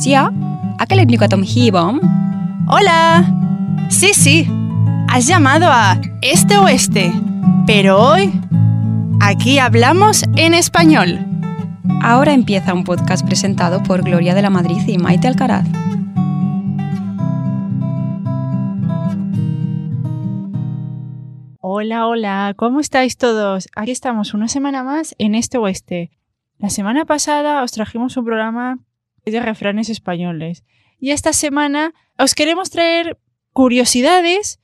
Sia, aquel Tom Hibom. Hola. Sí, sí. Has llamado a Este Oeste. Pero hoy, aquí hablamos en español. Ahora empieza un podcast presentado por Gloria de la Madrid y Maite Alcaraz. Hola, hola, ¿cómo estáis todos? Aquí estamos una semana más en Este Oeste. La semana pasada os trajimos un programa de refranes españoles. Y esta semana os queremos traer curiosidades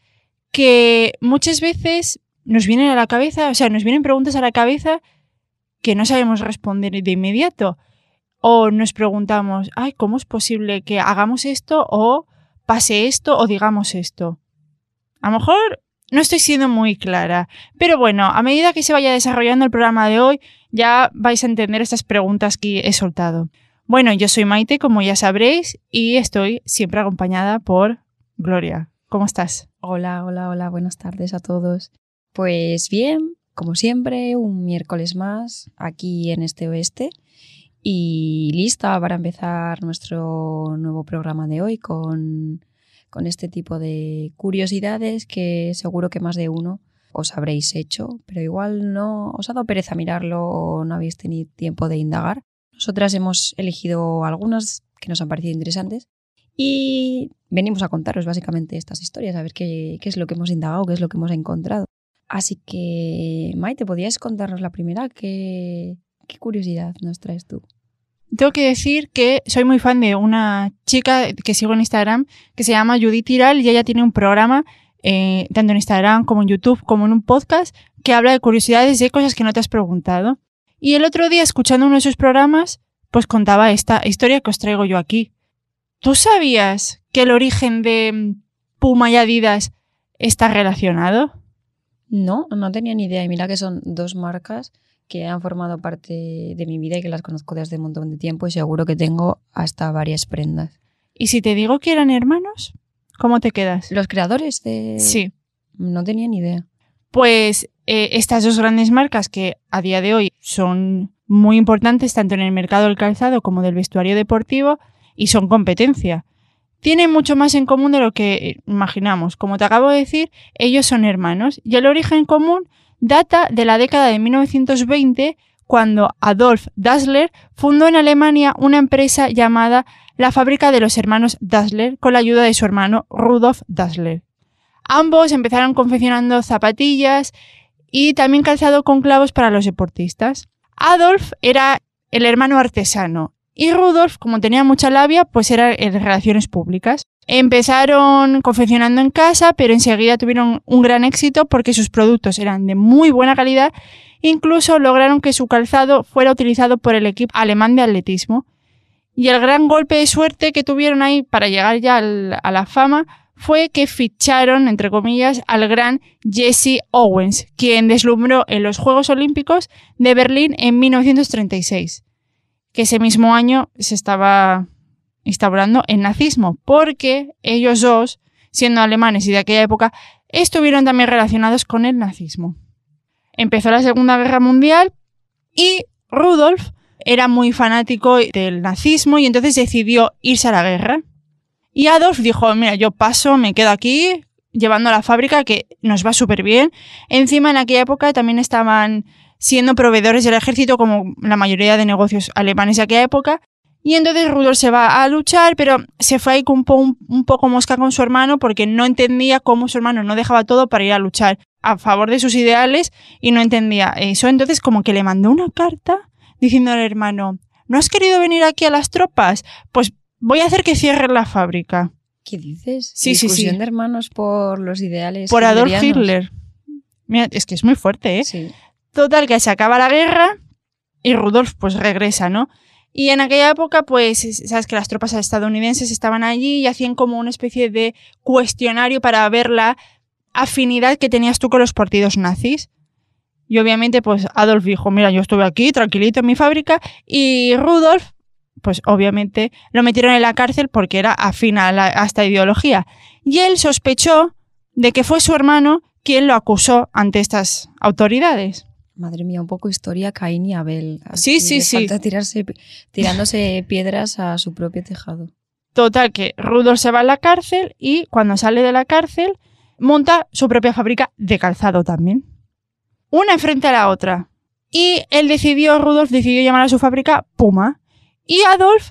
que muchas veces nos vienen a la cabeza, o sea, nos vienen preguntas a la cabeza que no sabemos responder de inmediato. O nos preguntamos, ay, ¿cómo es posible que hagamos esto o pase esto o digamos esto? A lo mejor no estoy siendo muy clara, pero bueno, a medida que se vaya desarrollando el programa de hoy, ya vais a entender estas preguntas que he soltado. Bueno, yo soy Maite, como ya sabréis, y estoy siempre acompañada por Gloria. ¿Cómo estás? Hola, hola, hola, buenas tardes a todos. Pues bien, como siempre, un miércoles más aquí en este oeste y lista para empezar nuestro nuevo programa de hoy con, con este tipo de curiosidades que seguro que más de uno os habréis hecho, pero igual no os ha dado pereza mirarlo o no habéis tenido tiempo de indagar. Nosotras hemos elegido algunas que nos han parecido interesantes y venimos a contaros básicamente estas historias, a ver qué, es lo que hemos indagado, qué es lo que hemos encontrado. Así que, Maite, ¿podrías contarnos la primera? ¿Qué, qué curiosidad nos traes tú? Tengo que decir que soy muy fan de una chica que sigo en Instagram que se llama Judith Tiral y ella tiene un programa eh, tanto en Instagram como en YouTube como en un podcast que habla de curiosidades de cosas que no te has preguntado. Y el otro día, escuchando uno de sus programas, pues contaba esta historia que os traigo yo aquí. ¿Tú sabías que el origen de Puma y Adidas está relacionado? No, no tenía ni idea. Y mira que son dos marcas que han formado parte de mi vida y que las conozco desde un montón de tiempo y seguro que tengo hasta varias prendas. ¿Y si te digo que eran hermanos? ¿Cómo te quedas? ¿Los creadores de...? Sí. No tenía ni idea. Pues eh, estas dos grandes marcas que a día de hoy son muy importantes tanto en el mercado del calzado como del vestuario deportivo y son competencia tienen mucho más en común de lo que imaginamos. Como te acabo de decir, ellos son hermanos y el origen común data de la década de 1920 cuando Adolf Dassler fundó en Alemania una empresa llamada la Fábrica de los Hermanos Dassler con la ayuda de su hermano Rudolf Dassler. Ambos empezaron confeccionando zapatillas y también calzado con clavos para los deportistas. Adolf era el hermano artesano y Rudolf, como tenía mucha labia, pues era en relaciones públicas. Empezaron confeccionando en casa, pero enseguida tuvieron un gran éxito porque sus productos eran de muy buena calidad. Incluso lograron que su calzado fuera utilizado por el equipo alemán de atletismo. Y el gran golpe de suerte que tuvieron ahí para llegar ya a la fama fue que ficharon, entre comillas, al gran Jesse Owens, quien deslumbró en los Juegos Olímpicos de Berlín en 1936 que ese mismo año se estaba instaurando el nazismo, porque ellos dos, siendo alemanes y de aquella época, estuvieron también relacionados con el nazismo. Empezó la Segunda Guerra Mundial y Rudolf era muy fanático del nazismo y entonces decidió irse a la guerra. Y Adolf dijo, mira, yo paso, me quedo aquí, llevando a la fábrica, que nos va súper bien. Encima, en aquella época también estaban siendo proveedores del ejército como la mayoría de negocios alemanes de aquella época. Y entonces Rudolf se va a luchar, pero se fue ahí un, poco mosca con su hermano porque no entendía cómo su hermano no dejaba todo para ir a luchar a favor de sus ideales y no entendía eso. Entonces como que le mandó una carta diciendo al hermano, ¿no has querido venir aquí a las tropas? Pues voy a hacer que cierre la fábrica. ¿Qué dices? Sí, sí, sí. de hermanos por los ideales. Por Adolf Hitler. Mira, es que es muy fuerte, ¿eh? Sí. Total, que se acaba la guerra y Rudolf pues regresa, ¿no? Y en aquella época, pues, sabes que las tropas estadounidenses estaban allí y hacían como una especie de cuestionario para ver la afinidad que tenías tú con los partidos nazis. Y obviamente, pues, Adolf dijo, mira, yo estuve aquí, tranquilito en mi fábrica, y Rudolf, pues, obviamente, lo metieron en la cárcel porque era afín a, a esta ideología. Y él sospechó de que fue su hermano quien lo acusó ante estas autoridades. Madre mía, un poco historia Caín y Abel. Sí, sí, sí. falta tirarse, tirándose piedras a su propio tejado. Total, que Rudolf se va a la cárcel y cuando sale de la cárcel monta su propia fábrica de calzado también. Una enfrente a la otra. Y él decidió, Rudolf decidió llamar a su fábrica Puma. Y Adolf,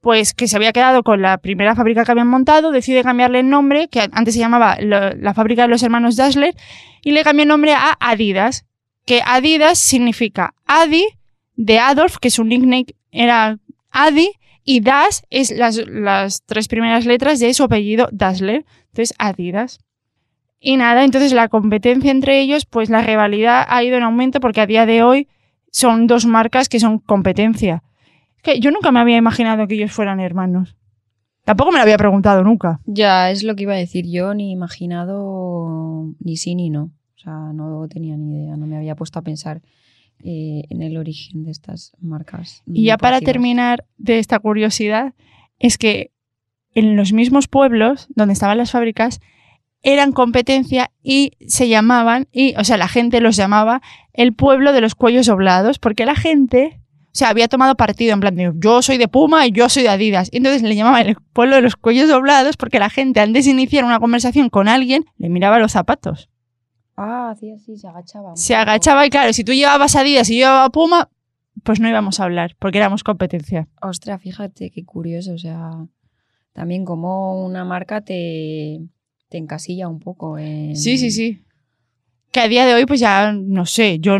pues que se había quedado con la primera fábrica que habían montado, decide cambiarle el nombre, que antes se llamaba la fábrica de los hermanos Dassler, y le cambió el nombre a Adidas. Que Adidas significa Adi de Adolf, que su nickname era Adi, y Das es las, las tres primeras letras de su apellido Dassler. Entonces, Adidas. Y nada, entonces la competencia entre ellos, pues la rivalidad ha ido en aumento porque a día de hoy son dos marcas que son competencia. Que yo nunca me había imaginado que ellos fueran hermanos. Tampoco me lo había preguntado nunca. Ya, es lo que iba a decir yo, ni imaginado ni sí ni no. O sea, no tenía ni idea, no me había puesto a pensar eh, en el origen de estas marcas. Y ya para terminar de esta curiosidad, es que en los mismos pueblos donde estaban las fábricas eran competencia y se llamaban, y, o sea, la gente los llamaba el pueblo de los cuellos doblados, porque la gente, o sea, había tomado partido en plan de yo soy de Puma y yo soy de Adidas. Y entonces le llamaban el pueblo de los cuellos doblados porque la gente antes de iniciar una conversación con alguien le miraba los zapatos. Ah, sí, sí, se agachaba. Se poco. agachaba y claro, si tú llevabas Adidas y yo llevaba Puma, pues no íbamos a hablar porque éramos competencia. Ostras, fíjate qué curioso. O sea, también como una marca te, te encasilla un poco. En... Sí, sí, sí. Que a día de hoy, pues ya no sé, yo,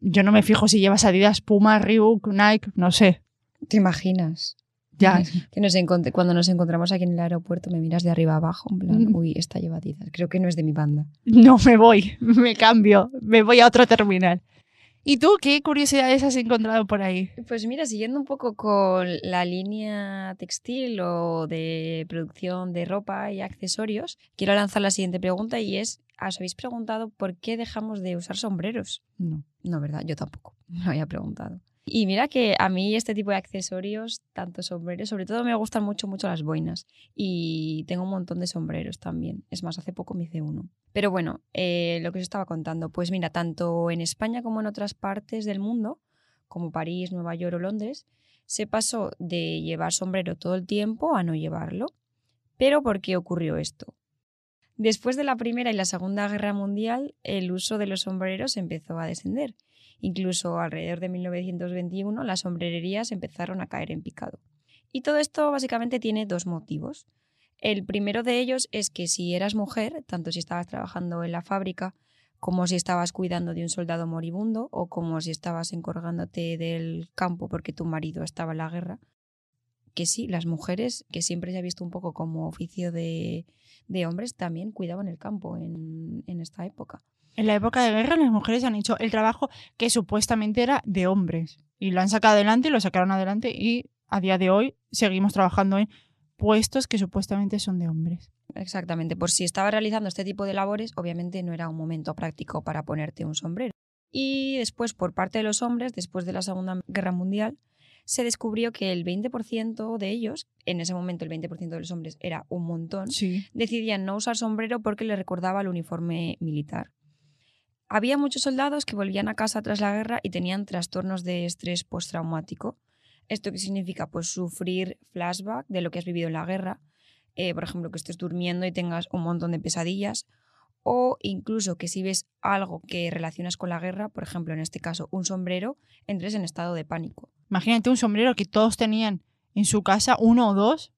yo no me fijo si llevas Adidas, Puma, Reebok, Nike, no sé. ¿Te imaginas? Ya. Que nos cuando nos encontramos aquí en el aeropuerto me miras de arriba abajo, en plan, Mm. uy, esta lleva Adidas. Creo que no es de mi banda. No me voy, me cambio, me voy a otro terminal. ¿Y tú qué curiosidades has encontrado por ahí? Pues mira, siguiendo un poco con la línea textil o de producción de ropa y accesorios, quiero lanzar la siguiente pregunta y es, ¿os habéis preguntado por qué dejamos de usar sombreros? No. No, ¿verdad? Yo tampoco. Me lo había preguntado. Y mira que a mí este tipo de accesorios, tanto sombreros, sobre todo me gustan mucho, mucho las boinas. Y tengo un montón de sombreros también. Es más, hace poco me hice uno. Pero bueno, eh, lo que os estaba contando, pues mira, tanto en España como en otras partes del mundo, como París, Nueva York o Londres, se pasó de llevar sombrero todo el tiempo a no llevarlo. Pero ¿por qué ocurrió esto? Después de la Primera y la Segunda Guerra Mundial, el uso de los sombreros empezó a descender. Incluso alrededor de 1921 las sombrererías empezaron a caer en picado. Y todo esto básicamente tiene dos motivos. El primero de ellos es que si eras mujer, tanto si estabas trabajando en la fábrica como si estabas cuidando de un soldado moribundo o como si estabas encargándote del campo porque tu marido estaba en la guerra, que sí, las mujeres, que siempre se ha visto un poco como oficio de, hombres, también cuidaban el campo en esta época. En la época de guerra las mujeres han hecho el trabajo que supuestamente era de hombres y lo han sacado adelante y lo sacaron adelante y a día de hoy seguimos trabajando en puestos que supuestamente son de hombres. Exactamente, por si estaba realizando este tipo de labores, obviamente no era un momento práctico para ponerte un sombrero. Y después, por parte de los hombres, después de la Segunda Guerra Mundial, se descubrió que el 20% de ellos, en ese momento el 20% de los hombres era un montón, Sí. decidían no usar sombrero porque les recordaba el uniforme militar. Había muchos soldados que volvían a casa tras la guerra y tenían trastornos de estrés postraumático. ¿Esto qué significa? Pues sufrir flashback de lo que has vivido en la guerra. Eh, por ejemplo, que estés durmiendo y tengas un montón de pesadillas. O incluso que si ves algo que relacionas con la guerra, por ejemplo, en este caso un sombrero, entres en estado de pánico. Imagínate un sombrero que todos tenían en su casa, uno o dos,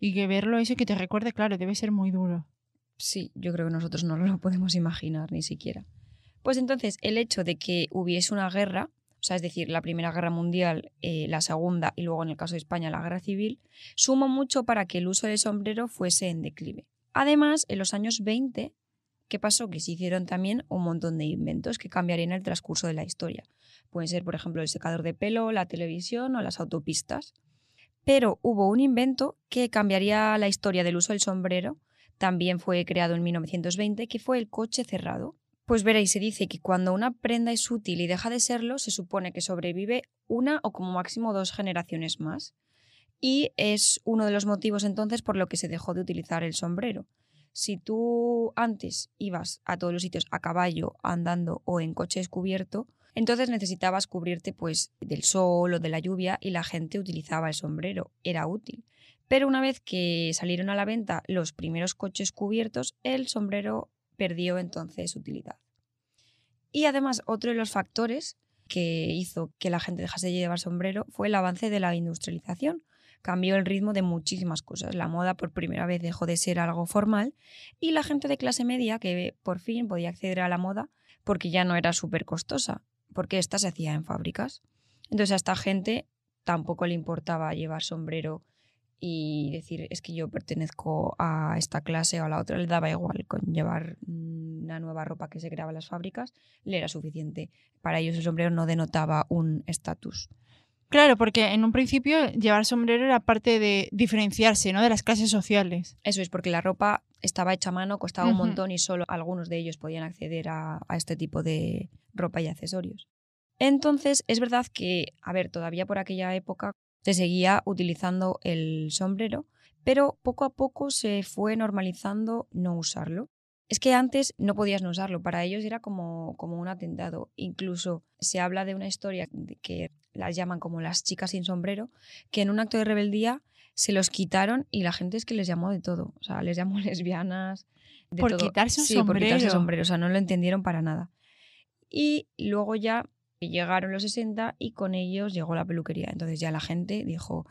y que verlo ese que te recuerde, claro, debe ser muy duro. Sí, yo creo que nosotros no lo podemos imaginar ni siquiera. Pues entonces, el hecho de que hubiese una guerra, o sea, es decir, la Primera Guerra Mundial, eh, la Segunda y luego en el caso de España la Guerra Civil, sumó mucho para que el uso del sombrero fuese en declive. Además, en los años 20, ¿qué pasó? Que se hicieron también un montón de inventos que cambiarían el transcurso de la historia. Pueden ser, por ejemplo, el secador de pelo, la televisión o las autopistas. Pero hubo un invento que cambiaría la historia del uso del sombrero también fue creado en 1920, que fue el coche cerrado. Pues veréis, se dice que cuando una prenda es útil y deja de serlo, se supone que sobrevive una o como máximo dos generaciones más. Y es uno de los motivos entonces por lo que se dejó de utilizar el sombrero. Si tú antes ibas a todos los sitios a caballo, andando o en coche descubierto, entonces necesitabas cubrirte pues del sol o de la lluvia y la gente utilizaba el sombrero, era útil. Pero una vez que salieron a la venta los primeros coches cubiertos, el sombrero perdió entonces utilidad. Y además otro de los factores que hizo que la gente dejase de llevar sombrero fue el avance de la industrialización. Cambió el ritmo de muchísimas cosas. La moda por primera vez dejó de ser algo formal y la gente de clase media que por fin podía acceder a la moda porque ya no era súper costosa, porque esta se hacía en fábricas. Entonces a esta gente tampoco le importaba llevar sombrero y decir es que yo pertenezco a esta clase o a la otra, le daba igual con llevar una nueva ropa que se creaba en las fábricas, le era suficiente. Para ellos el sombrero no denotaba un estatus. Claro, porque en un principio llevar sombrero era parte de diferenciarse, ¿no? De las clases sociales. Eso es, porque la ropa estaba hecha a mano, costaba un montón y solo algunos de ellos podían acceder a, a este tipo de ropa y accesorios. Entonces, es verdad que, a ver, todavía por aquella época se seguía utilizando el sombrero, pero poco a poco se fue normalizando no usarlo. Es que antes no podías no usarlo, para ellos era como, como un atentado. Incluso se habla de una historia que las llaman como las chicas sin sombrero, que en un acto de rebeldía se los quitaron y la gente es que les llamó de todo. O sea, les llamó lesbianas. De por todo. quitarse un sí, sombrero. por quitarse el sombrero. O sea, no lo entendieron para nada. Y luego ya llegaron los 60 y con ellos llegó la peluquería. Entonces ya la gente dijo,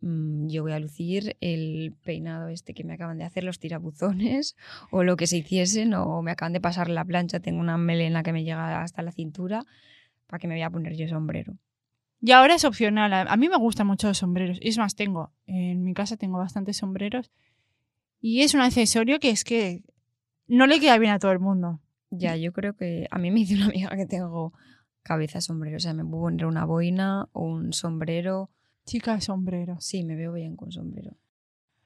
mm, yo voy a lucir el peinado este que me acaban de hacer, los tirabuzones o lo que se hiciesen, o me acaban de pasar la plancha, tengo una melena que me llega hasta la cintura, para que me voy a poner yo sombrero. Y ahora es opcional. A mí me gustan mucho los sombreros. Es más, tengo, en mi casa tengo bastantes sombreros. Y es un accesorio que es que no le queda bien a todo el mundo. Ya, yo creo que a mí me dice una amiga que tengo cabeza sombrero, o sea, me puedo poner una boina o un sombrero. Chica, sombrero. Sí, me veo bien con sombrero.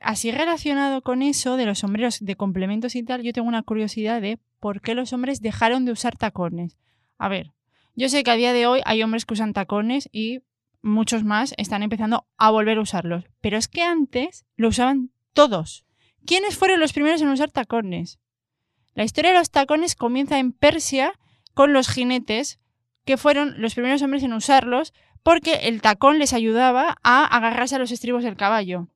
Así relacionado con eso de los sombreros de complementos y tal, yo tengo una curiosidad de por qué los hombres dejaron de usar tacones. A ver, yo sé que a día de hoy hay hombres que usan tacones y muchos más están empezando a volver a usarlos, pero es que antes lo usaban todos. ¿Quiénes fueron los primeros en usar tacones? La historia de los tacones comienza en Persia con los jinetes, que fueron los primeros hombres en usarlos porque el tacón les ayudaba a agarrarse a los estribos del caballo.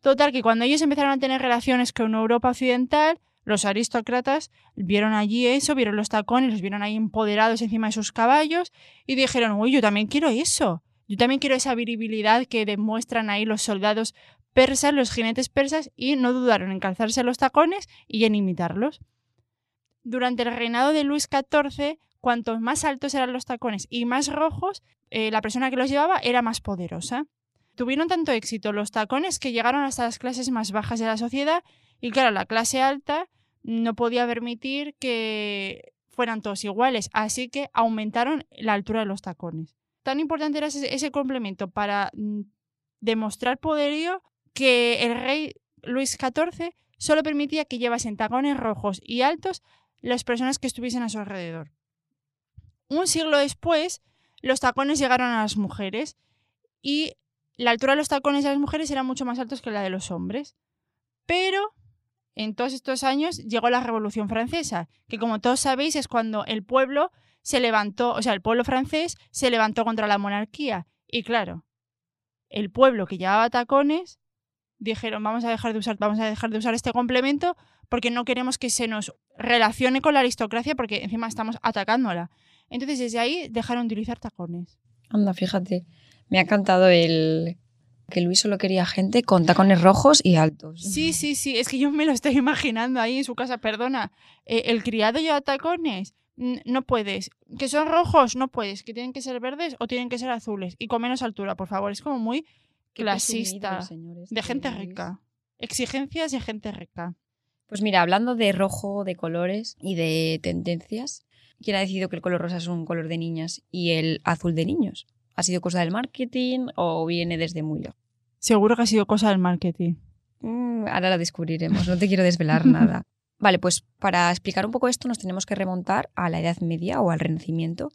Total, que cuando ellos empezaron a tener relaciones con Europa occidental, los aristócratas vieron allí eso, vieron los tacones, los vieron ahí empoderados encima de sus caballos y dijeron, uy, yo también quiero eso. Yo también quiero esa viribilidad que demuestran ahí los soldados persas, los jinetes persas, y no dudaron en calzarse los tacones y en imitarlos. Durante el reinado de Luis XIV, cuantos más altos eran los tacones y más rojos, eh, la persona que los llevaba era más poderosa. Tuvieron tanto éxito los tacones que llegaron hasta las clases más bajas de la sociedad y claro, la clase alta no podía permitir que fueran todos iguales, así que aumentaron la altura de los tacones. Tan importante era ese, ese complemento para mm, demostrar poderío que el rey Luis XIV solo permitía que llevasen tacones rojos y altos las personas que estuviesen a su alrededor. Un siglo después, los tacones llegaron a las mujeres y la altura de los tacones de las mujeres era mucho más altos que la de los hombres. Pero en todos estos años llegó la Revolución Francesa, que como todos sabéis es cuando el pueblo se levantó, o sea, el pueblo francés se levantó contra la monarquía. Y claro, el pueblo que llevaba tacones dijeron, vamos a dejar de usar, vamos a dejar de usar este complemento porque no queremos que se nos relacione con la aristocracia porque encima estamos atacándola. Entonces desde ahí dejaron de utilizar tacones. Anda, fíjate, me ha encantado el que Luis solo quería gente con tacones rojos y altos. Sí, sí, sí, es que yo me lo estoy imaginando ahí en su casa, perdona. Eh, el criado lleva tacones, no puedes. Que son rojos, no puedes. Que tienen que ser verdes o tienen que ser azules. Y con menos altura, por favor. Es como muy Qué clasista. este De gente Luis. rica. Exigencias de gente rica. Pues mira, hablando de rojo, de colores y de tendencias, ¿quién ha decidido que el color rosa es un color de niñas y el azul de niños? ¿Ha sido cosa del marketing o viene desde muy lejos? Seguro que ha sido cosa del marketing. Mm, ahora lo descubriremos, no te quiero desvelar nada. Vale, pues para explicar un poco esto nos tenemos que remontar a la Edad Media o al Renacimiento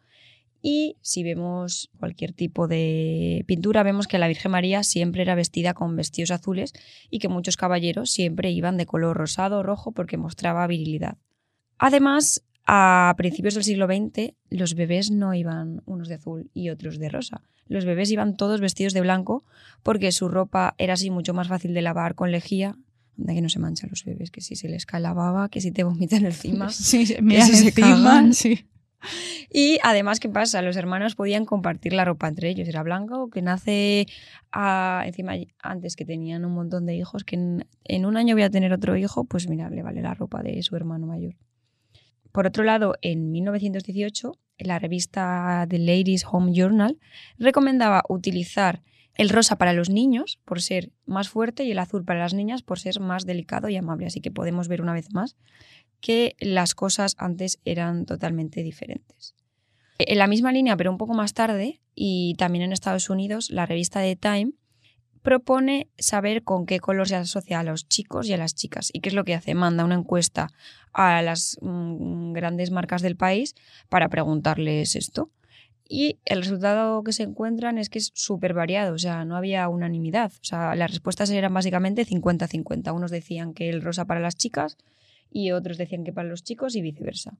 Y si vemos cualquier tipo de pintura, vemos que la Virgen María siempre era vestida con vestidos azules y que muchos caballeros siempre iban de color rosado o rojo porque mostraba virilidad. Además, a principios del siglo XX, los bebés no iban unos de azul y otros de rosa. Los bebés iban todos vestidos de blanco porque su ropa era así mucho más fácil de lavar con lejía. De que no se manchan los bebés, que si se les cae la baba, que si te vomitan encima. Sí, que si se encima, cagan. sí. Y además, ¿qué pasa? Los hermanos podían compartir la ropa entre ellos. Era blanco, que nace a- encima antes que tenían un montón de hijos, que en, en un año voy a tener otro hijo, pues mira, le vale la ropa de su hermano mayor. Por otro lado, en 1918, la revista The Ladies Home Journal recomendaba utilizar el rosa para los niños por ser más fuerte y el azul para las niñas por ser más delicado y amable. Así que podemos ver una vez más que las cosas antes eran totalmente diferentes. En la misma línea, pero un poco más tarde, y también en Estados Unidos, la revista The Time propone saber con qué color se asocia a los chicos y a las chicas. ¿Y qué es lo que hace? Manda una encuesta a las mm, grandes marcas del país para preguntarles esto. Y el resultado que se encuentran es que es súper variado, o sea, no había unanimidad. O sea, las respuestas eran básicamente 50-50. Unos decían que el rosa para las chicas y otros decían que para los chicos y viceversa.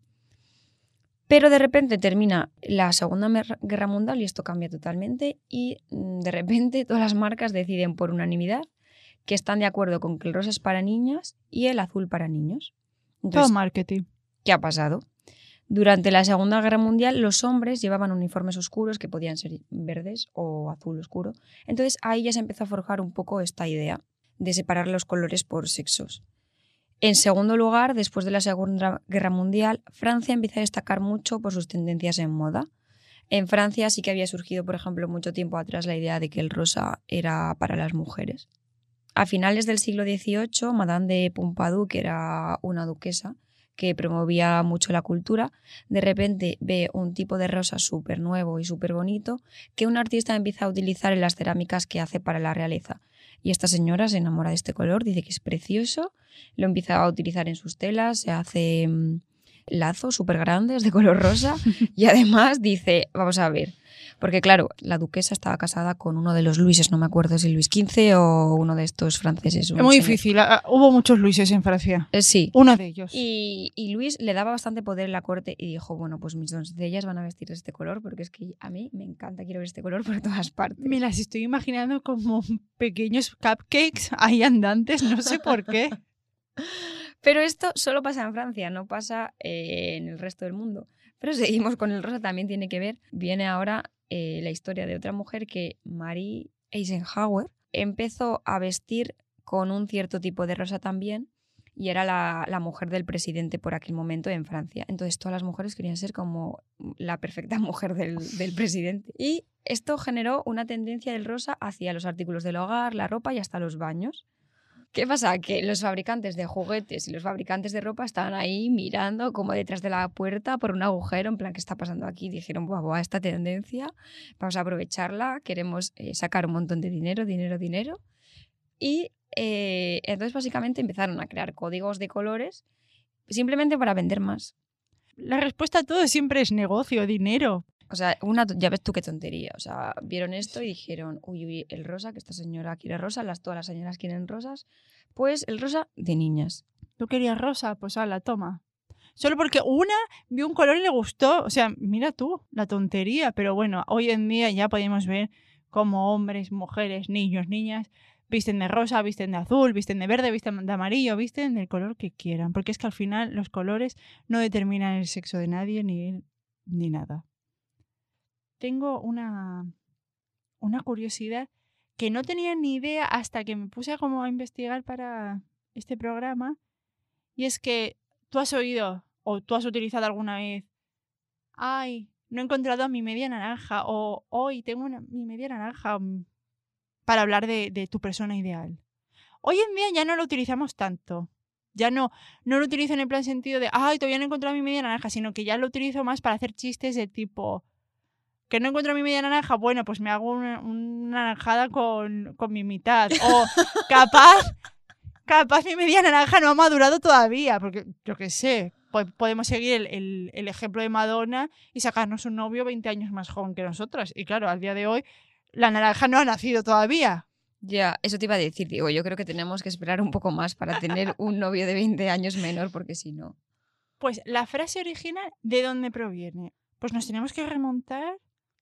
Pero de repente termina la Segunda Guerra Mundial y esto cambia totalmente y mm, de repente todas las marcas deciden por unanimidad que están de acuerdo con que el rosa es para niñas y el azul para niños. Todo marketing. ¿qué ha pasado? Durante la Segunda Guerra Mundial los hombres llevaban uniformes oscuros que podían ser verdes o azul oscuro. Entonces ahí ya se empezó a forjar un poco esta idea de separar los colores por sexos. En segundo lugar, después de la Segunda Guerra Mundial, Francia empieza a destacar mucho por sus tendencias en moda. En Francia sí que había surgido, por ejemplo, mucho tiempo atrás la idea de que el rosa era para las mujeres. A finales del siglo XVIII, Madame de Pompadour, que era una duquesa que promovía mucho la cultura, de repente ve un tipo de rosa súper nuevo y súper bonito que un artista empieza a utilizar en las cerámicas que hace para la realeza. Y esta señora se enamora de este color, dice que es precioso, lo empieza a utilizar en sus telas, se hace mm, lazos súper grandes de color rosa y además dice, vamos a ver, porque claro, la duquesa estaba casada con uno de los Luises, no me acuerdo si Luis XV o uno de estos franceses. Es muy señor. difícil. ah, Hubo muchos Luises en Francia. Eh, sí. Uno de ellos. Y, y Luis le daba bastante poder en la corte y dijo, bueno, pues mis doncellas van a vestir de este color porque es que a mí me encanta, quiero ver este color por todas partes. Me las estoy imaginando como pequeños cupcakes ahí andantes, no sé por qué. Pero esto solo pasa en Francia, no pasa eh, en el resto del mundo. Pero seguimos con el rosa, también tiene que ver. Viene ahora eh, la historia de otra mujer que, Marie Eisenhower, empezó a vestir con un cierto tipo de rosa también y era la, mujer del presidente por aquel momento en Francia. Entonces todas las mujeres querían ser como la perfecta mujer del, del presidente. Y esto generó una tendencia del rosa hacia los artículos del hogar, la ropa y hasta los baños. ¿Qué pasa? Que los fabricantes de juguetes y los fabricantes de ropa estaban ahí mirando como detrás de la puerta por un agujero, en plan, ¿qué está pasando aquí? Dijeron, buah, buah, esta tendencia, vamos a aprovecharla, queremos eh, sacar un montón de dinero, dinero, dinero. Y eh, entonces básicamente empezaron a crear códigos de colores simplemente para vender más. La respuesta a todo siempre es negocio, dinero. O sea, una, ya ves tú qué tontería. O sea, vieron esto y dijeron, uy, uy, el rosa, que esta señora quiere rosa, las, todas las señoras quieren rosas, pues el rosa de niñas. ¿Tú querías rosa? Pues la toma. Solo porque una vio un color y le gustó. O sea, mira tú, la tontería. Pero bueno, hoy en día ya podemos ver cómo hombres, mujeres, niños, niñas visten de rosa, visten de azul, visten de verde, visten de amarillo, visten del color que quieran. Porque es que al final los colores no determinan el sexo de nadie ni, ni nada. Tengo una, una curiosidad que no tenía ni idea hasta que me puse como a investigar para este programa. Y es que tú has oído o tú has utilizado alguna vez, ay, no he encontrado mi media naranja o hoy tengo una, mi media naranja mm, para hablar de, tu persona ideal. Hoy en día ya no lo utilizamos tanto. Ya no, no lo utilizo en el plan sentido de, ay, todavía no he encontrado mi media naranja, sino que ya lo utilizo más para hacer chistes de tipo, que no encuentro mi media naranja, bueno, pues me hago una, una naranjada con, con mi mitad. O capaz, capaz mi media naranja no ha madurado todavía, porque yo qué sé, po- podemos seguir el, el- el ejemplo de Madonna y sacarnos un novio 20 años más joven que nosotras. Y claro, al día de hoy, la naranja no ha nacido todavía. Ya, eso te iba a decir, digo, yo creo que tenemos que esperar un poco más para tener un novio de 20 años menor, porque si no. Pues la frase original, ¿de dónde proviene? Pues nos tenemos que remontar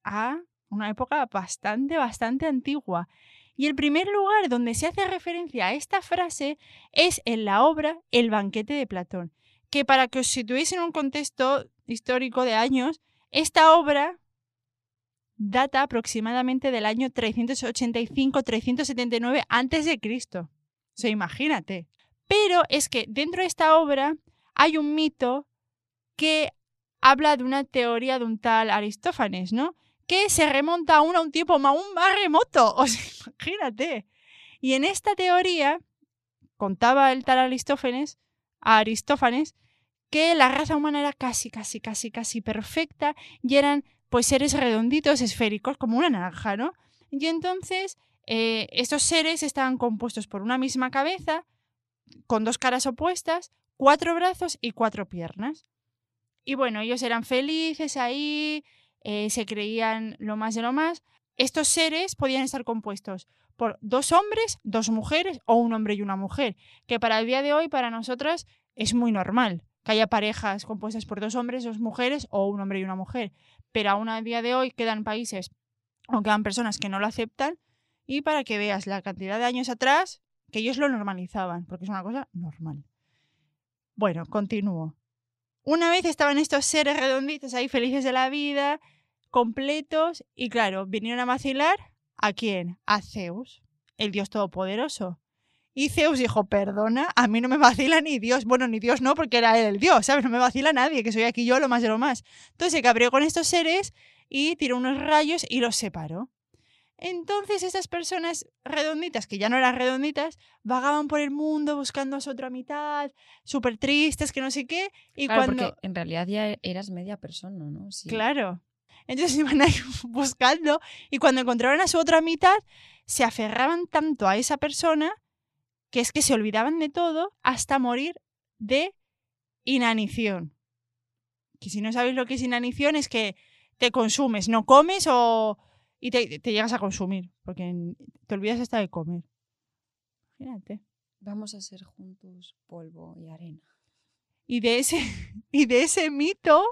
a una época bastante, bastante antigua. Y el primer lugar donde se hace referencia a esta frase es en la obra El banquete de Platón, que para que os situéis en un contexto histórico de años, esta obra data aproximadamente del año 385-379 antes de Cristo. O sea, imagínate. Pero es que dentro de esta obra hay un mito que habla de una teoría de un tal Aristófanes, ¿no? Que se remonta aún a un tiempo aún más remoto. Imagínate. Y en esta teoría contaba el tal Aristófanes, a Aristófanes, que la raza humana era casi, casi, casi, casi perfecta y eran pues seres redonditos, esféricos, como una naranja, ¿no? Y entonces eh, estos seres estaban compuestos por una misma cabeza, con dos caras opuestas, cuatro brazos y cuatro piernas. Y bueno, ellos eran felices ahí, eh, se creían lo más de lo más. Estos seres podían estar compuestos por dos hombres, dos mujeres o un hombre y una mujer, que para el día de hoy, para nosotras, es muy normal que haya parejas compuestas por dos hombres, dos mujeres o un hombre y una mujer. Pero aún a día de hoy quedan países o quedan personas que no lo aceptan y para que veas la cantidad de años atrás que ellos lo normalizaban, porque es una cosa normal. Bueno, continúo. Una vez estaban estos seres redonditos ahí felices de la vida, completos, y claro, vinieron a vacilar a quién? A Zeus, el dios todopoderoso. Y Zeus dijo, perdona, a mí no me vacila ni Dios. Bueno, ni Dios no, porque era él el Dios, ¿sabes? No me vacila nadie, que soy aquí yo lo más de lo más. Entonces se cabreó con estos seres y tiró unos rayos y los separó. Entonces estas personas redonditas, que ya no eran redonditas, vagaban por el mundo buscando a su otra mitad, súper tristes, que no sé qué. Y Claro, cuando... porque en realidad ya eras media persona, ¿no? Sí. Claro. Entonces iban ahí buscando y cuando encontraban a su otra mitad, se aferraban tanto a esa persona que es que se olvidaban de todo hasta morir de inanición. Que si no sabéis lo que es inanición es que te consumes, no comes o y te, te llegas a consumir, porque te olvidas hasta de comer. Imagínate. Vamos a ser juntos polvo y arena. Y de ese, y de ese mito,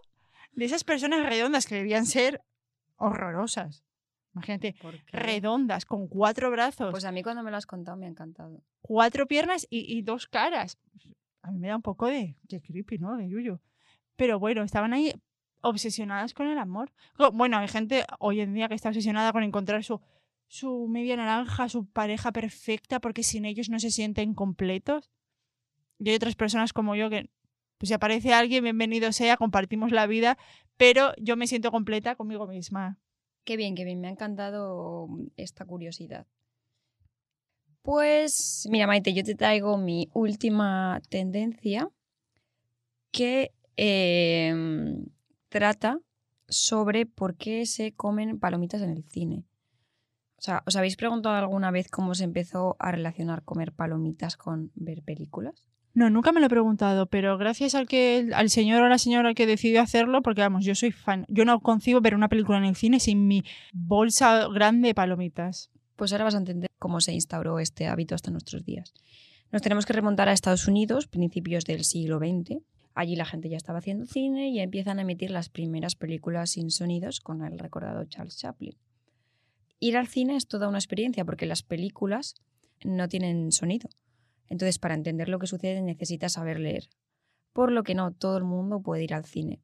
de esas personas redondas que debían ser horrorosas. Imagínate, redondas, con cuatro brazos, Pues a mí cuando me lo has contado me ha encantado. cuatro piernas y, y dos caras. A mí me da un poco de, de creepy, ¿no? De yuyo. Pero bueno, estaban ahí obsesionadas con el amor. Bueno, hay gente hoy en día que está obsesionada con encontrar su, su media naranja, su pareja perfecta, porque sin ellos no se sienten completos. Y hay otras personas como yo que, pues si aparece alguien, bienvenido sea, compartimos la vida, pero yo me siento completa conmigo misma. Qué bien, qué bien, me ha encantado esta curiosidad. Pues mira, Maite, yo te traigo mi última tendencia que eh, trata sobre por qué se comen palomitas en el cine. O sea, ¿os habéis preguntado alguna vez cómo se empezó a relacionar comer palomitas con ver películas? No, nunca me lo he preguntado, pero gracias al que al señor o la señora que decidió hacerlo, porque vamos, yo soy fan. Yo no concibo ver una película en el cine sin mi bolsa grande de palomitas. Pues ahora vas a entender cómo se instauró este hábito hasta nuestros días. Nos tenemos que remontar a Estados Unidos, principios del siglo XX. Allí la gente ya estaba haciendo cine y empiezan a emitir las primeras películas sin sonidos con el recordado Charles Chaplin. Ir al cine es toda una experiencia porque las películas no tienen sonido. Entonces, para entender lo que sucede necesitas saber leer. Por lo que no todo el mundo puede ir al cine.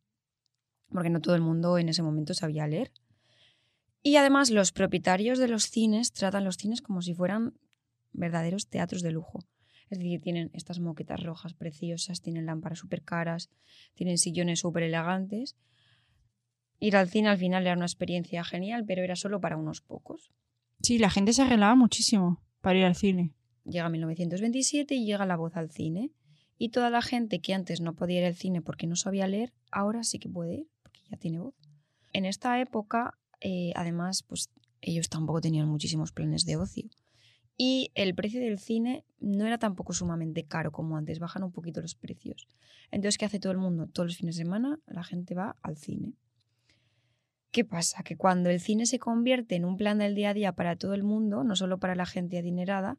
Porque no todo el mundo en ese momento sabía leer. Y además los propietarios de los cines tratan los cines como si fueran verdaderos teatros de lujo. Es decir, tienen estas moquetas rojas preciosas, tienen lámparas súper caras, tienen sillones súper elegantes. Ir al cine al final era una experiencia genial, pero era solo para unos pocos. Sí, la gente se arreglaba muchísimo para ir al cine. Llega 1927 y llega la voz al cine. Y toda la gente que antes no podía ir al cine porque no sabía leer, ahora sí que puede ir porque ya tiene voz. En esta época, eh, además, pues ellos tampoco tenían muchísimos planes de ocio. Y el precio del cine no era tampoco sumamente caro como antes, bajan un poquito los precios. Entonces, ¿qué hace todo el mundo? Todos los fines de semana la gente va al cine. ¿Qué pasa? Que cuando el cine se convierte en un plan del día a día para todo el mundo, no solo para la gente adinerada,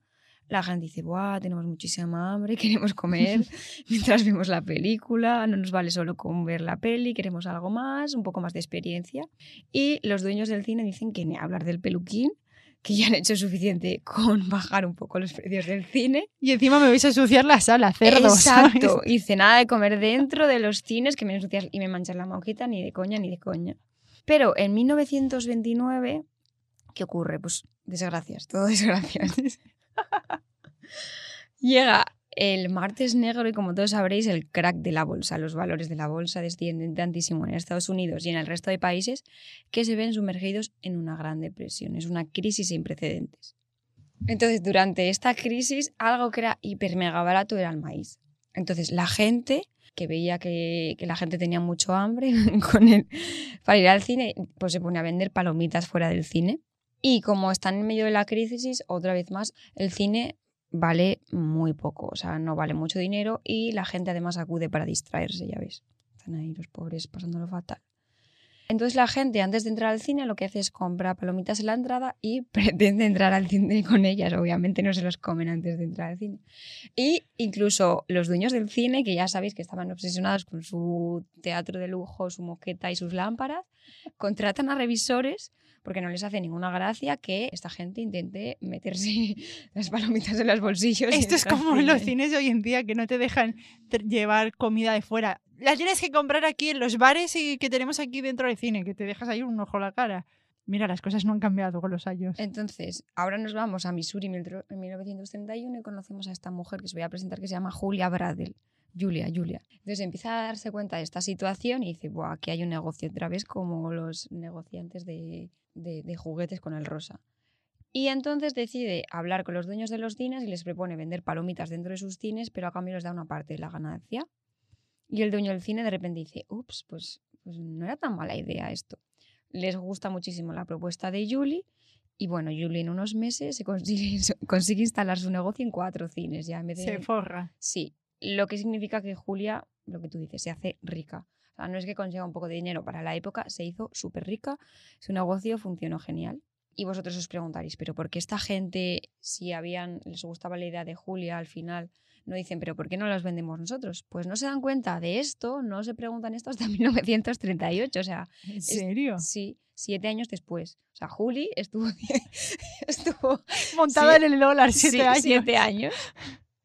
la gente dice, ¡buah! Tenemos muchísima hambre, queremos comer mientras vemos la película, no nos vale solo con ver la peli, queremos algo más, un poco más de experiencia. Y los dueños del cine dicen que ni hablar del peluquín, que ya han hecho suficiente con bajar un poco los precios del cine. Y encima me vais a ensuciar la sala, cerdos. Exacto. Hice nada de comer dentro de los cines que me ensucias y me manchas la mojita, ni de coña, ni de coña. Pero en 1929, ¿qué ocurre? Pues desgracias, todo desgracias. Llega el martes negro y como todos sabréis, el crack de la bolsa. Los valores de la bolsa descienden tantísimo en Estados Unidos y en el resto de países que se ven sumergidos en una gran depresión. Es una crisis sin precedentes. Entonces, durante esta crisis, algo que era hiper mega barato era el maíz. Entonces, la gente que veía que, la gente tenía mucho hambre para ir al cine, pues se pone a vender palomitas fuera del cine. Y como están en medio de la crisis, otra vez más, el cine vale muy poco, o sea, no vale mucho dinero y la gente además acude para distraerse, ya ves. Están ahí los pobres pasándolo fatal. Entonces la gente antes de entrar al cine lo que hace es comprar palomitas en la entrada y pretende entrar al cine con ellas. Obviamente no se los comen antes de entrar al cine. Y incluso los dueños del cine, que ya sabéis que estaban obsesionados con su teatro de lujo, su moqueta y sus lámparas, contratan a revisores porque no les hace ninguna gracia que esta gente intente meterse las palomitas en los bolsillos. Esto es como en los cines de hoy en día que no te dejan llevar comida de fuera. La tienes que comprar aquí en los bares y que tenemos aquí dentro del cine, que te dejas ahí un ojo a la cara. Mira, las cosas no han cambiado con los años. Entonces, ahora nos vamos a Missouri en 1931 y conocemos a esta mujer que os voy a presentar que se llama Julia Bradel. Julia, Julia. Entonces empieza a darse cuenta de esta situación y dice, Buah, aquí hay un negocio otra vez como los negociantes de, de, juguetes con el rosa. Y entonces decide hablar con los dueños de los cines y les propone vender palomitas dentro de sus cines, pero a cambio les da una parte de la ganancia. Y el dueño del cine de repente dice, ups, pues, pues no era tan mala idea esto. Les gusta muchísimo la propuesta de Julie y bueno, Julie en unos meses se consigue, consigue instalar su negocio en cuatro cines. Ya en Se forra. Sí, lo que significa que Julia, lo que tú dices, se hace rica. O sea, no es que consiga un poco de dinero para la época, se hizo súper rica, su negocio funcionó genial. Y vosotros os preguntaréis, ¿pero por qué esta gente, si habían, les gustaba la idea de Julia al final, no dicen, ¿pero por qué no las vendemos nosotros? Pues no se dan cuenta de esto, no se preguntan esto hasta 1938. O sea, ¿En serio? sí, siete años después. O sea, Juli estuvo, estuvo montada en el dólar siete años. Siete años.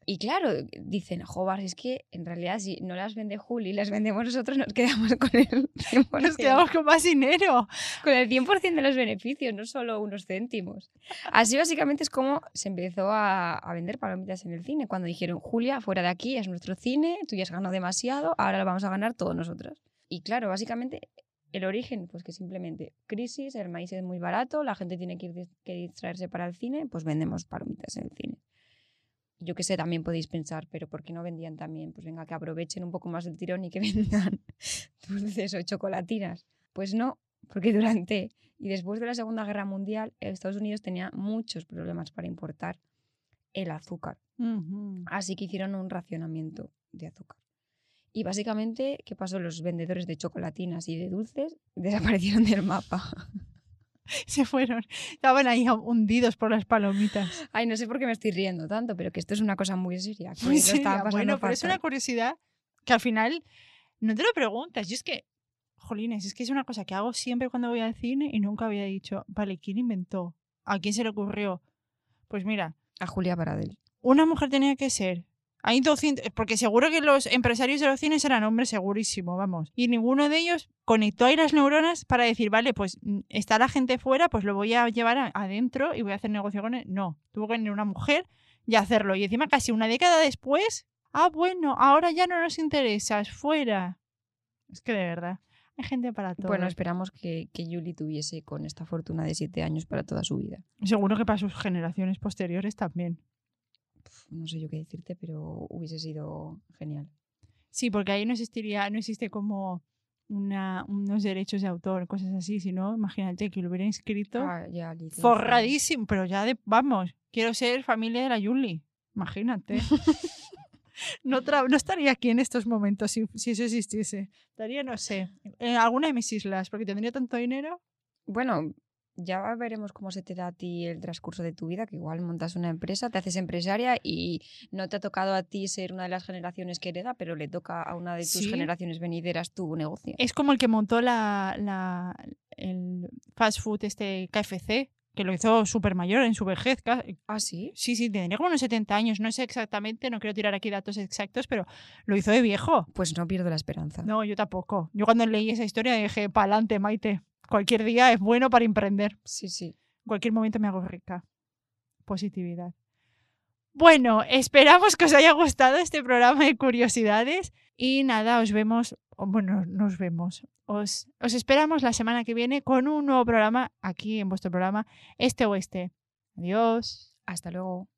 Y claro, dicen, joder, es que en realidad si no las vende Juli, las vendemos nosotros, nos quedamos con el 100%. Nos quedamos con más dinero. Con el 100% de los beneficios, no solo unos céntimos. Así básicamente es como se empezó a, a, vender palomitas en el cine. Cuando dijeron, Julia, fuera de aquí, es nuestro cine, tú ya has ganado demasiado, ahora lo vamos a ganar todos nosotros. Y claro, básicamente el origen, pues que simplemente crisis, el maíz es muy barato, la gente tiene que, ir, que distraerse para el cine, pues vendemos palomitas en el cine yo qué sé, también podéis pensar, pero ¿por qué no vendían también? Pues venga, que aprovechen un poco más del tirón y que vendan dulces o chocolatinas. Pues no, porque durante y después de la Segunda Guerra Mundial, Estados Unidos tenía muchos problemas para importar el azúcar. Así que hicieron un racionamiento de azúcar. Y básicamente, ¿qué pasó? Los vendedores de chocolatinas y de dulces desaparecieron del mapa. se fueron. Estaban ahí hundidos por las palomitas. Ay, no sé por qué me estoy riendo tanto, pero que esto es una cosa muy seria. Muy seria. Bueno, pero es una curiosidad que al final no te lo preguntas. Yo es que, jolines, es que es una cosa que hago siempre cuando voy al cine y nunca había dicho, vale, ¿quién inventó? ¿A quién se le ocurrió? Pues mira. A Julia Paradel. Una mujer tenía que ser hay 200, porque seguro que los empresarios de los cines eran hombres segurísimo, vamos. Y ninguno de ellos conectó ahí las neuronas para decir, vale, pues mm, está la gente fuera, pues lo voy a llevar adentro y voy a hacer negocio con él. No, tuvo que venir una mujer y hacerlo. Y encima casi una década después, ah, bueno, ahora ya no nos interesas, fuera. Es que de verdad, hay gente para todo. Bueno, esperamos que, que Julie tuviese con esta fortuna de siete años para toda su vida. Seguro que para sus generaciones posteriores también no sé yo qué decirte, pero hubiese sido genial. Sí, porque ahí no existiría, no existe como una, unos derechos de autor, cosas así, si no, imagínate que lo hubiera inscrito Ah, ya, forradísimo, pero ya de, vamos, quiero ser familia de la Yuli, imagínate. No, no estaría aquí en estos momentos si, si eso existiese. Estaría, no sé, en alguna de mis islas, porque tendría tanto dinero. Bueno, ya veremos cómo se te da a ti el transcurso de tu vida, que igual montas una empresa, te haces empresaria y no te ha tocado a ti ser una de las generaciones que hereda, pero le toca a una de tus Sí. generaciones venideras tu negocio. Es como el que montó la, la- el fast food este KFC, que lo hizo súper mayor en su vejez. Ah, sí. Sí, sí, tendría como unos 70 años, no sé exactamente, no quiero tirar aquí datos exactos, pero lo hizo de viejo. Pues no pierdo la esperanza. No, yo tampoco. Yo cuando leí esa historia dije, pa'lante, Maite. Cualquier día es bueno para emprender. Sí, sí. En cualquier momento me hago rica. Positividad. Bueno, esperamos que os haya gustado este programa de curiosidades. Y nada, os vemos, bueno, nos vemos. Os, os esperamos la semana que viene con un nuevo programa aquí en vuestro programa Este Oeste. Adiós. Hasta luego.